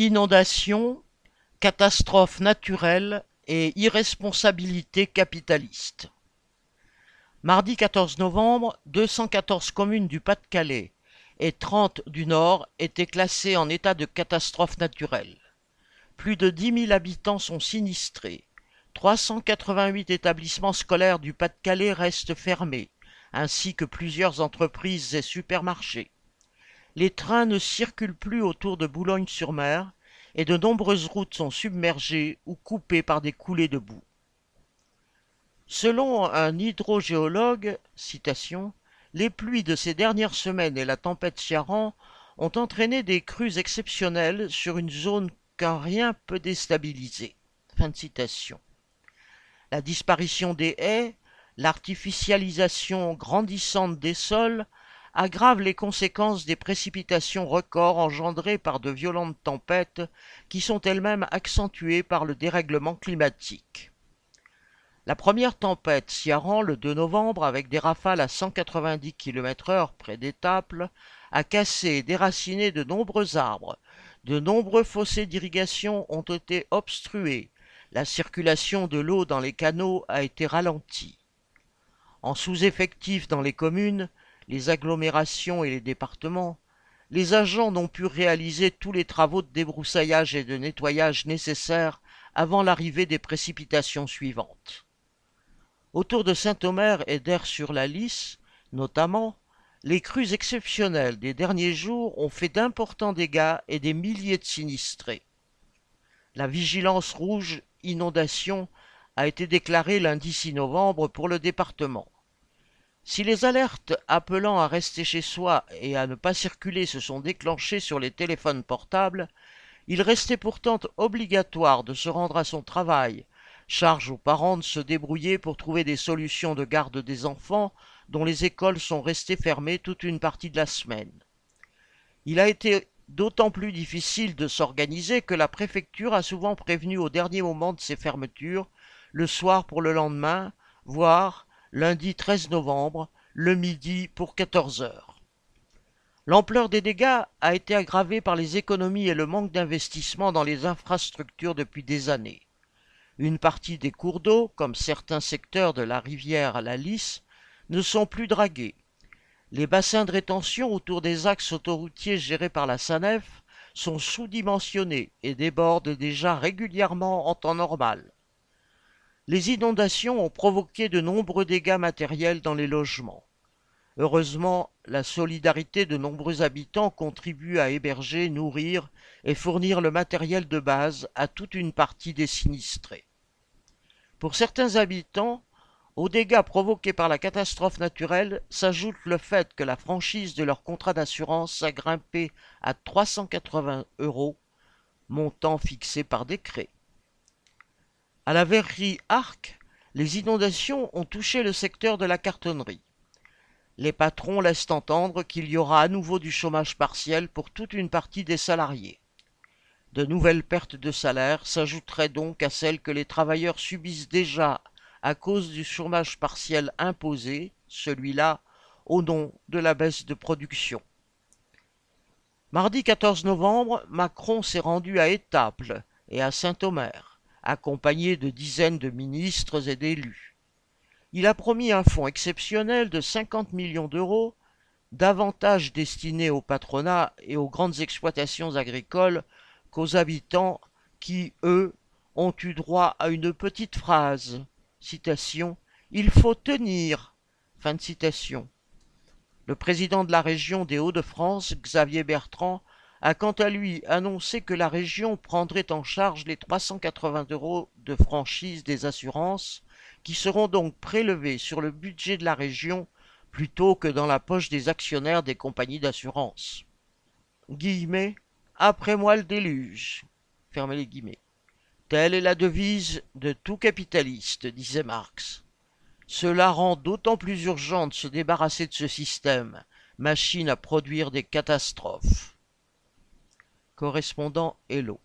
Inondations, catastrophes naturelles et irresponsabilité capitaliste. Mardi 14 novembre, 214 communes du Pas-de-Calais et 30 du Nord étaient classées en état de catastrophe naturelle. Plus de 10 000 habitants sont sinistrés. 388 établissements scolaires du Pas-de-Calais restent fermés, ainsi que plusieurs entreprises et supermarchés. Les trains ne circulent plus autour de Boulogne-sur-Mer et de nombreuses routes sont submergées ou coupées par des coulées de boue. Selon un hydrogéologue, les pluies de ces dernières semaines et la tempête Ciaran ont entraîné des crues exceptionnelles sur une zone qu'un rien peut déstabiliser. La disparition des haies, l'artificialisation grandissante des sols aggrave les conséquences des précipitations records engendrées par de violentes tempêtes qui sont elles-mêmes accentuées par le dérèglement climatique. La première tempête Ciaran le 2 novembre avec des rafales à 190 km/h près d'Étaples a cassé et déraciné de nombreux arbres. De nombreux fossés d'irrigation ont été obstrués. La circulation de l'eau dans les canaux a été ralentie. En sous-effectif dans les communes, les agglomérations et les départements, les agents n'ont pu réaliser tous les travaux de débroussaillage et de nettoyage nécessaires avant l'arrivée des précipitations suivantes. Autour de Saint-Omer et d'Air-sur-la-Lys, notamment, les crues exceptionnelles des derniers jours ont fait d'importants dégâts et des milliers de sinistrés. La vigilance rouge inondation a été déclarée lundi 6 novembre pour le département. Si les alertes appelant à rester chez soi et à ne pas circuler se sont déclenchées sur les téléphones portables, il restait pourtant obligatoire de se rendre à son travail, charge aux parents de se débrouiller pour trouver des solutions de garde des enfants dont les écoles sont restées fermées toute une partie de la semaine. Il a été d'autant plus difficile de s'organiser que la préfecture a souvent prévenu au dernier moment de ces fermetures, le soir pour le lendemain, voire lundi 13 novembre, le midi pour 14 heures. L'ampleur des dégâts a été aggravée par les économies et le manque d'investissement dans les infrastructures depuis des années. Une partie des cours d'eau, comme certains secteurs de la rivière à la Lys, ne sont plus dragués. Les bassins de rétention autour des axes autoroutiers gérés par la SANEF sont sous-dimensionnés et débordent déjà régulièrement en temps normal. Les inondations ont provoqué de nombreux dégâts matériels dans les logements. Heureusement, la solidarité de nombreux habitants contribue à héberger, nourrir et fournir le matériel de base à toute une partie des sinistrés. Pour certains habitants, aux dégâts provoqués par la catastrophe naturelle s'ajoute le fait que la franchise de leur contrat d'assurance a grimpé à 380 euros, montant fixé par décret. À la verrerie Arc, les inondations ont touché le secteur de la cartonnerie. Les patrons laissent entendre qu'il y aura à nouveau du chômage partiel pour toute une partie des salariés. De nouvelles pertes de salaire s'ajouteraient donc à celles que les travailleurs subissent déjà à cause du chômage partiel imposé, celui-là au nom de la baisse de production. Mardi 14 novembre, Macron s'est rendu à Étaples et à Saint-Omer accompagné de dizaines de ministres et d'élus. Il a promis un fonds exceptionnel de 50 millions d'euros, davantage destiné au patronat et aux grandes exploitations agricoles qu'aux habitants qui, eux, ont eu droit à une petite phrase. Citation Il faut tenir. Le président de la région des Hauts-de-France, Xavier Bertrand, a quant à lui annoncé que la région prendrait en charge les 380 euros de franchise des assurances qui seront donc prélevés sur le budget de la région plutôt que dans la poche des actionnaires des compagnies d'assurance. Guillemets, après moi le déluge. Telle est la devise de tout capitaliste, disait Marx. Cela rend d'autant plus urgent de se débarrasser de ce système, machine à produire des catastrophes correspondant Hello.